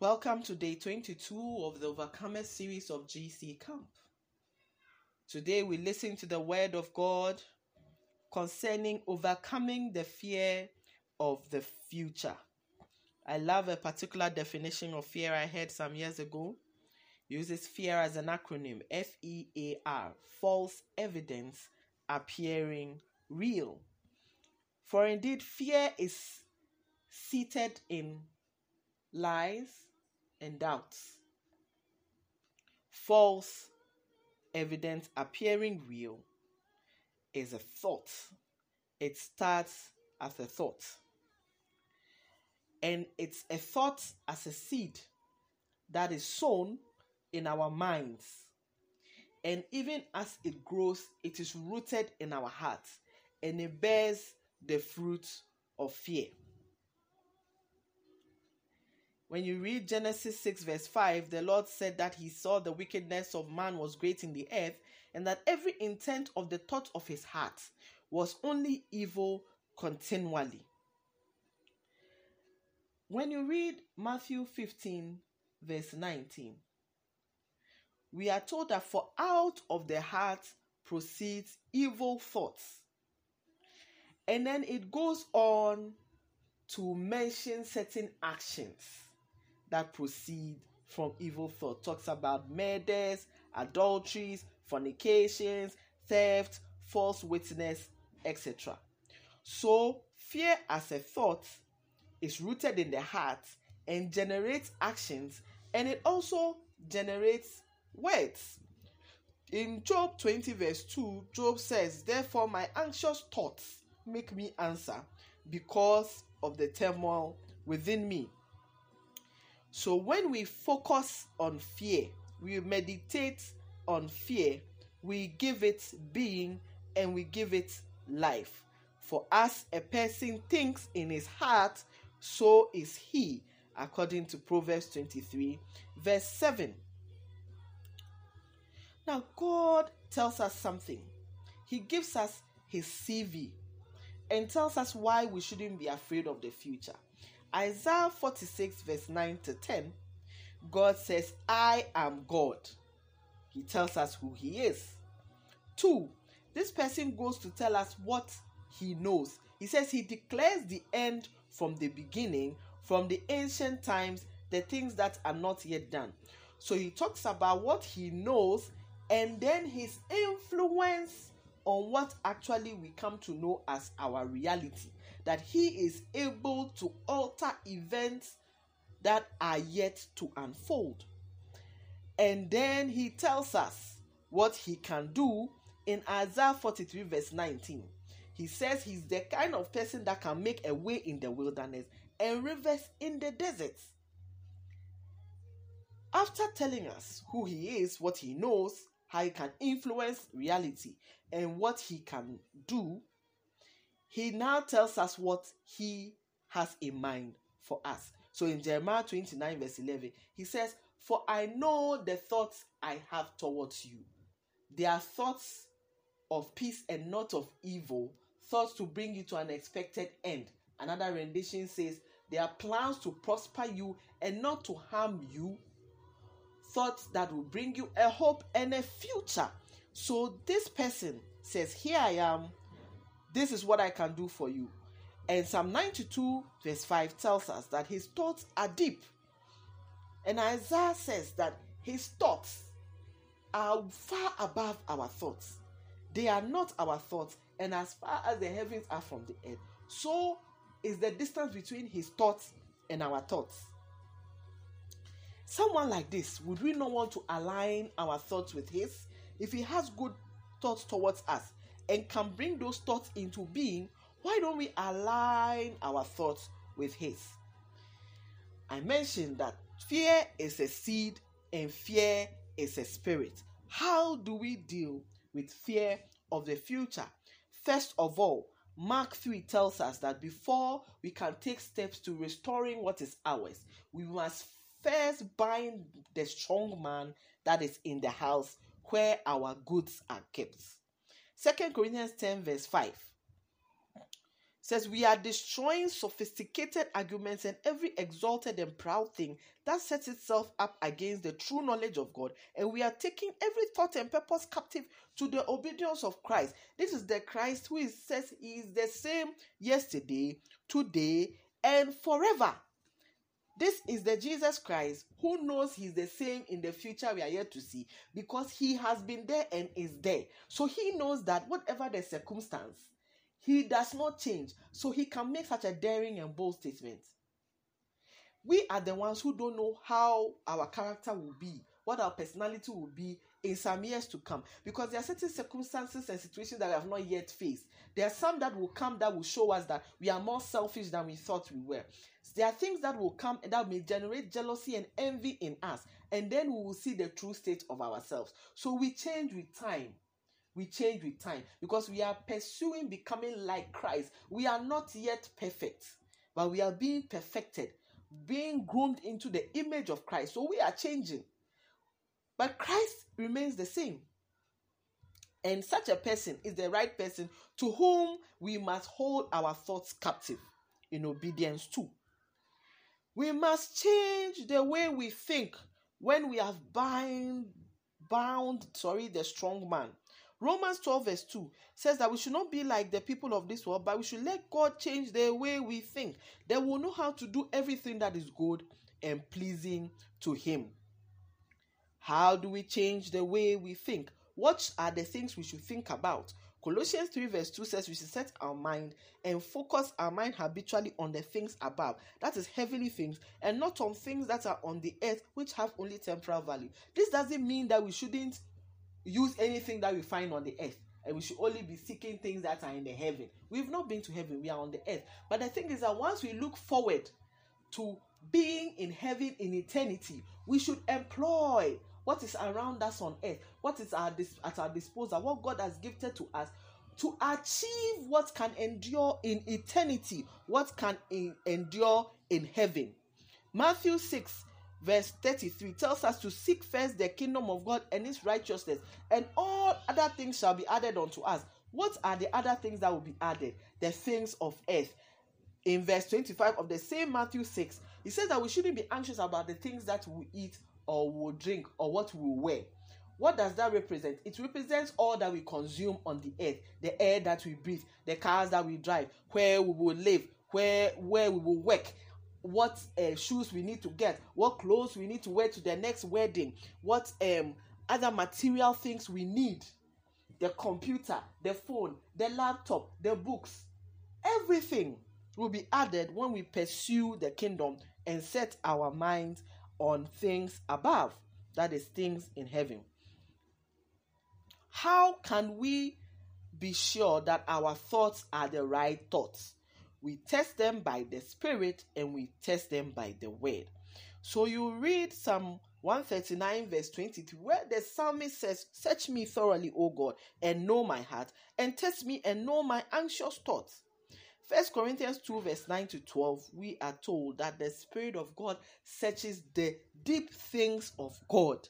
Welcome to day 22 of the Overcomer series of GC Camp. Today we listen to the word of God concerning overcoming the fear of the future. I love a particular definition of fear I heard some years ago. uses fear as an acronym F E A R, false evidence appearing real. For indeed, fear is seated in lies and doubts. False evidence appearing real is a thought. It starts as a thought. And it's a thought as a seed that is sown in our minds. And even as it grows, it is rooted in our hearts and it bears the fruit of fear. When you read Genesis 6, verse 5, the Lord said that he saw the wickedness of man was great in the earth, and that every intent of the thought of his heart was only evil continually. When you read Matthew 15, verse 19, we are told that for out of the heart proceeds evil thoughts. And then it goes on to mention certain actions that proceed from evil thought. Talks about murders, adulteries, fornications, theft, false witness, etc. So, fear as a thought is rooted in the heart and generates actions and it also generates words. In Job 20, verse 2, Job says, Therefore, my anxious thoughts make me answer because of the turmoil within me. So when we focus on fear, we meditate on fear, we give it being and we give it life. For as a person thinks in his heart, so is he, according to Proverbs 23, verse 7. Now, God tells us something. He gives us his CV and tells us why we shouldn't be afraid of the future. Isaiah 46, verse 9 to 10, God says, I am God. He tells us who He is. Two, this person goes to tell us what He knows. He says He declares the end from the beginning, from the ancient times, the things that are not yet done. So He talks about what He knows and then His influence on what actually we come to know as our reality that he is able to alter events that are yet to unfold. And then he tells us what he can do in Isaiah 43, verse 19. He says he's the kind of person that can make a way in the wilderness and rivers in the deserts. After telling us who he is, what he knows, how he can influence reality, and what he can do, he now tells us what he has in mind for us. So in Jeremiah 29, verse 11, he says, For I know the thoughts I have towards you. They are thoughts of peace and not of evil, thoughts to bring you to an expected end. Another rendition says, They are plans to prosper you and not to harm you, thoughts that will bring you a hope and a future. So this person says, Here I am, this is what I can do for you. And Psalm 92, verse 5 tells us that his thoughts are deep. And Isaiah says that his thoughts are far above our thoughts. They are not our thoughts, and as far as the heavens are from the earth, so is the distance between his thoughts and our thoughts. Someone like this, would we not want to align our thoughts with his? If he has good thoughts towards us, and can bring those thoughts into being, why don't we align our thoughts with His? I mentioned that fear is a seed and fear is a spirit. How do we deal with fear of the future? First of all, Mark 3 tells us that before we can take steps to restoring what is ours, we must first bind the strong man that is in the house where our goods are kept. Second Corinthians 10, verse 5 says we are destroying sophisticated arguments and every exalted and proud thing that sets itself up against the true knowledge of God, and we are taking every thought and purpose captive to the obedience of Christ. This is the Christ who is, says he is the same yesterday, today, and forever. This is the Jesus Christ who knows he's the same in the future we are yet to see because he has been there and is there. So he knows that whatever the circumstance, he does not change. So he can make such a daring and bold statement. We are the ones who don't know how our character will be, what our personality will be in some years to come. Because there are certain circumstances and situations that we have not yet faced. There are some that will come that will show us that we are more selfish than we thought we were. There are things that will come that may generate jealousy and envy in us, and then we will see the true state of ourselves. So we change with time. We change with time because we are pursuing becoming like Christ. We are not yet perfect, but we are being perfected, being groomed into the image of Christ. So we are changing. But Christ remains the same. And such a person is the right person to whom we must hold our thoughts captive in obedience to. We must change the way we think when we have bind, bound, sorry, the strong man. Romans 12, verse 2 says that we should not be like the people of this world, but we should let God change the way we think. Then we'll know how to do everything that is good and pleasing to Him. How do we change the way we think? What are the things we should think about? Colossians 3 verse 2 says we should set our mind and focus our mind habitually on the things above, that is heavenly things, and not on things that are on the earth which have only temporal value. This doesn't mean that we shouldn't use anything that we find on the earth and we should only be seeking things that are in the heaven. We've not been to heaven, we are on the earth. But the thing is that once we look forward to being in heaven in eternity, we should employ what is around us on earth, what is our dis- at our disposal, what God has gifted to us to achieve what can endure in eternity, what can in- endure in heaven. Matthew 6 verse 33 tells us to seek first the kingdom of God and his righteousness, and all other things shall be added unto us. What are the other things that will be added? The things of earth. In verse 25 of the same Matthew 6, he says that we shouldn't be anxious about the things that we eat or will drink or what we wear. What does that represent? It represents all that we consume on the earth, the air that we breathe, the cars that we drive, where we will live, where where we will work, what uh, shoes we need to get, what clothes we need to wear to the next wedding, what um other material things we need, the computer, the phone, the laptop, the books, everything will be added when we pursue the kingdom and set our minds on things above, that is, things in heaven. How can we be sure that our thoughts are the right thoughts? We test them by the Spirit and we test them by the Word. So you read Psalm 139, verse 22, where the psalmist says, Search me thoroughly, O God, and know my heart, and test me and know my anxious thoughts. First Corinthians 2, verse 9 to 12, we are told that the Spirit of God searches the deep things of God.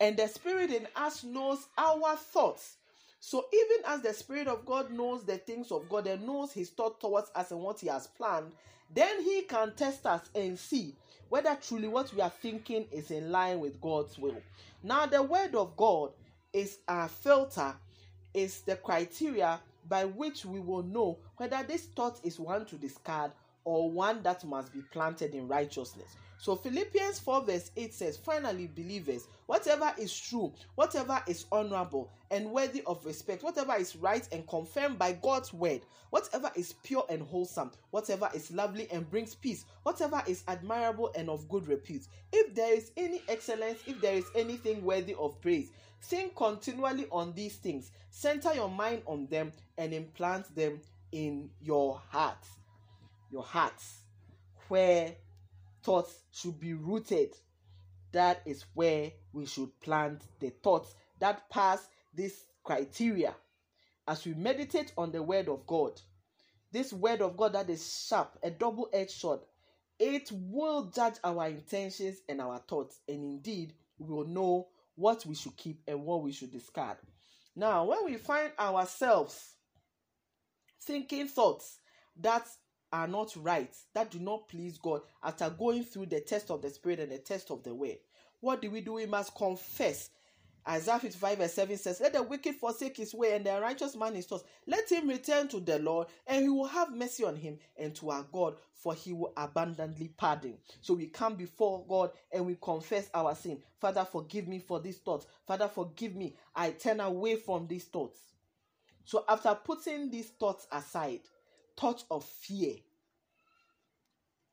And the Spirit in us knows our thoughts. So even as the Spirit of God knows the things of God and knows his thought towards us and what he has planned, then he can test us and see whether truly what we are thinking is in line with God's will. Now, the word of God is our filter, is the criteria by which we will know whether this thought is one to discard or one that must be planted in righteousness. So Philippians 4 verse 8 says, Finally, believers, whatever is true, whatever is honorable and worthy of respect, whatever is right and confirmed by God's word, whatever is pure and wholesome, whatever is lovely and brings peace, whatever is admirable and of good repute, if there is any excellence, if there is anything worthy of praise, think continually on these things, center your mind on them, and implant them in your heart. Your hearts, where thoughts should be rooted. That is where we should plant the thoughts that pass this criteria. As we meditate on the Word of God, this Word of God that is sharp, a double edged sword, it will judge our intentions and our thoughts, and indeed, we will know what we should keep and what we should discard. Now, when we find ourselves thinking thoughts that are not right, that do not please God, after going through the test of the Spirit and the test of the Word, what do we do? We must confess. Isaiah 55 verse 7 says, Let the wicked forsake his way and the righteous man his thoughts. Let him return to the Lord, and he will have mercy on him and to our God, for he will abundantly pardon. So we come before God and we confess our sin. Father, forgive me for these thoughts. Father, forgive me. I turn away from these thoughts. So after putting these thoughts aside, thoughts of fear,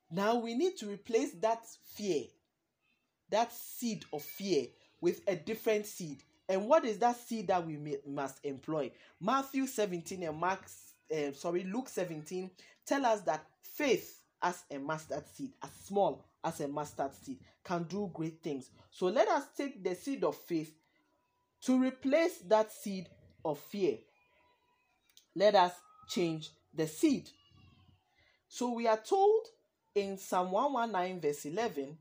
now we need to replace that fear, that seed of fear, with a different seed. And what is that seed that we may, must employ? Matthew 17 and Mark, uh, sorry, Luke 17 tell us that faith as a mustard seed, as small as a mustard seed, can do great things. So let us take the seed of faith to replace that seed of fear. Let us change the seed. So we are told in Psalm 119, verse 11,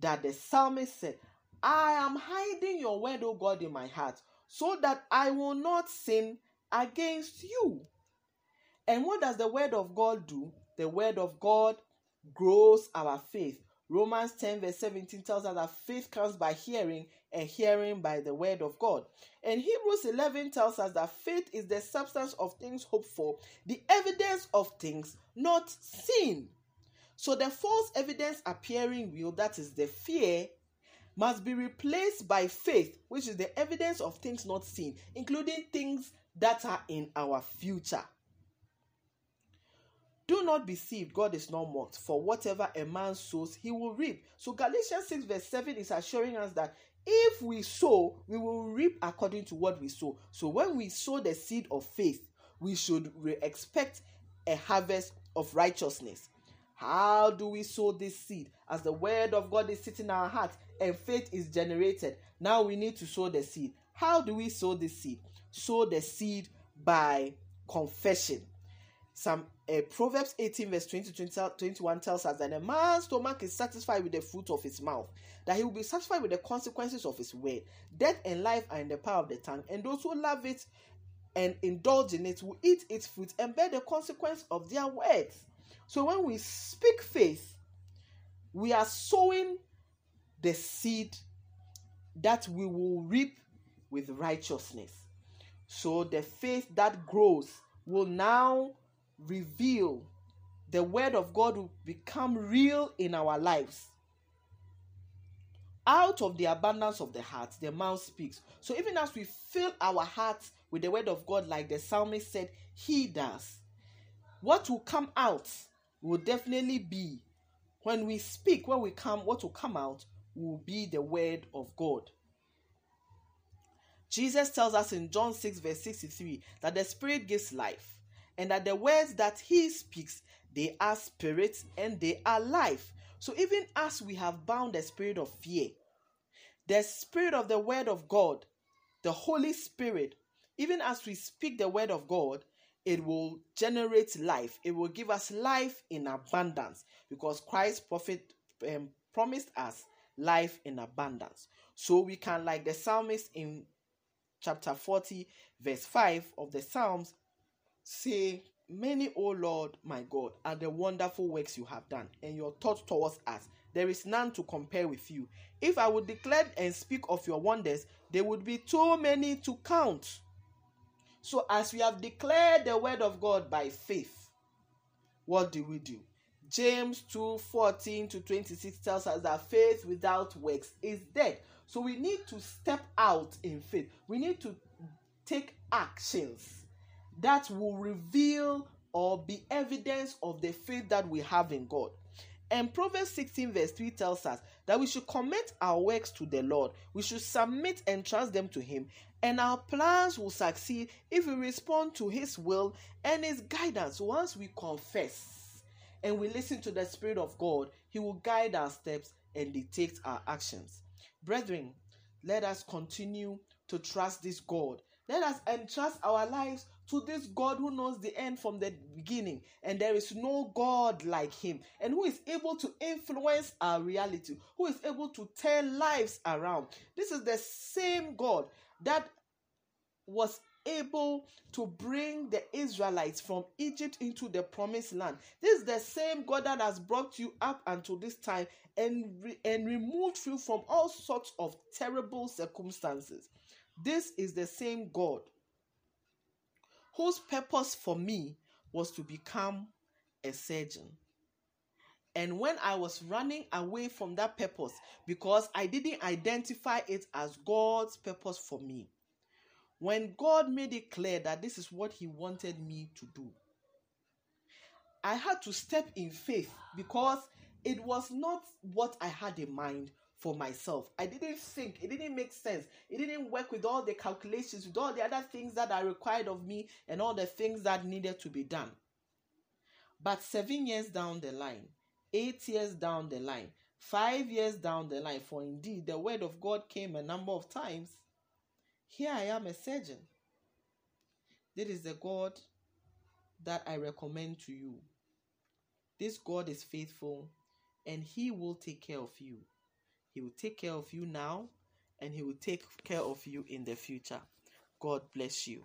that the psalmist said, I am hiding your word, O God, in my heart, so that I will not sin against you. And what does the word of God do? The word of God grows our faith. Romans 10, verse 17 tells us that faith comes by hearing, and hearing by the word of God. And Hebrews 11 tells us that faith is the substance of things hoped for, the evidence of things not seen. So the false evidence appearing real, that is the fear, must be replaced by faith, which is the evidence of things not seen, including things that are in our future. Do not be deceived, God is not mocked. For whatever a man sows, he will reap. So Galatians 6, verse 7 is assuring us that if we sow, we will reap according to what we sow. So when we sow the seed of faith, we should expect a harvest of righteousness. How do we sow this seed? As the word of God is sitting in our heart and faith is generated, now we need to sow the seed. How do we sow this seed? Sow the seed by confession. Some uh, Proverbs 18, verse 20, 20 21 tells us that a man's stomach is satisfied with the fruit of his mouth, that he will be satisfied with the consequences of his word. Death and life are in the power of the tongue, and those who love it and indulge in it will eat its fruit and bear the consequence of their words. So when we speak faith, we are sowing the seed that we will reap with righteousness. So the faith that grows will now reveal the word of God will become real in our lives. Out of the abundance of the heart, the mouth speaks. So even as we fill our hearts with the word of God, like the psalmist said, he does. What will come out will definitely be when we speak, when we come, what will come out will be the word of God. Jesus tells us in John 6, verse 63, that the Spirit gives life, and that the words that He speaks, they are spirit and they are life. So even as we have bound the spirit of fear, the spirit of the word of God, the Holy Spirit, even as we speak the word of God, it will generate life. It will give us life in abundance because Christ prophet um, promised us life in abundance. So we can, like the psalmist in chapter 40, verse 5 of the Psalms, say, Many, O Lord, my God, are the wonderful works you have done, and your thoughts towards us. There is none to compare with you. If I would declare and speak of your wonders, there would be too many to count. So, as we have declared the word of God by faith, what do we do? James 2 14 to 26 tells us that faith without works is dead. So, we need to step out in faith. We need to take actions that will reveal or be evidence of the faith that we have in God. And Proverbs 16, verse 3 tells us that we should commit our works to the Lord. We should submit and trust them to Him. And our plans will succeed if we respond to His will and His guidance. Once we confess and we listen to the Spirit of God, He will guide our steps and dictate our actions. Brethren, let us continue to trust this God. Let us entrust our lives to this God who knows the end from the beginning, and there is no God like him, and who is able to influence our reality, who is able to turn lives around. This is the same God that was able to bring the Israelites from Egypt into the promised land. This is the same God that has brought you up until this time and, re- and removed you from all sorts of terrible circumstances. This is the same God whose purpose for me was to become a surgeon. And when I was running away from that purpose because I didn't identify it as God's purpose for me, when God made it clear that this is what He wanted me to do, I had to step in faith because it was not what I had in mind for myself. I didn't think, it didn't make sense. It didn't work with all the calculations, with all the other things that are required of me, and all the things that needed to be done. But seven years down the line, eight years down the line, five years down the line, for indeed the word of God came a number of times. Here I am a surgeon. This is the God that I recommend to you. This God is faithful and He will take care of you. He will take care of you now and He will take care of you in the future. God bless you.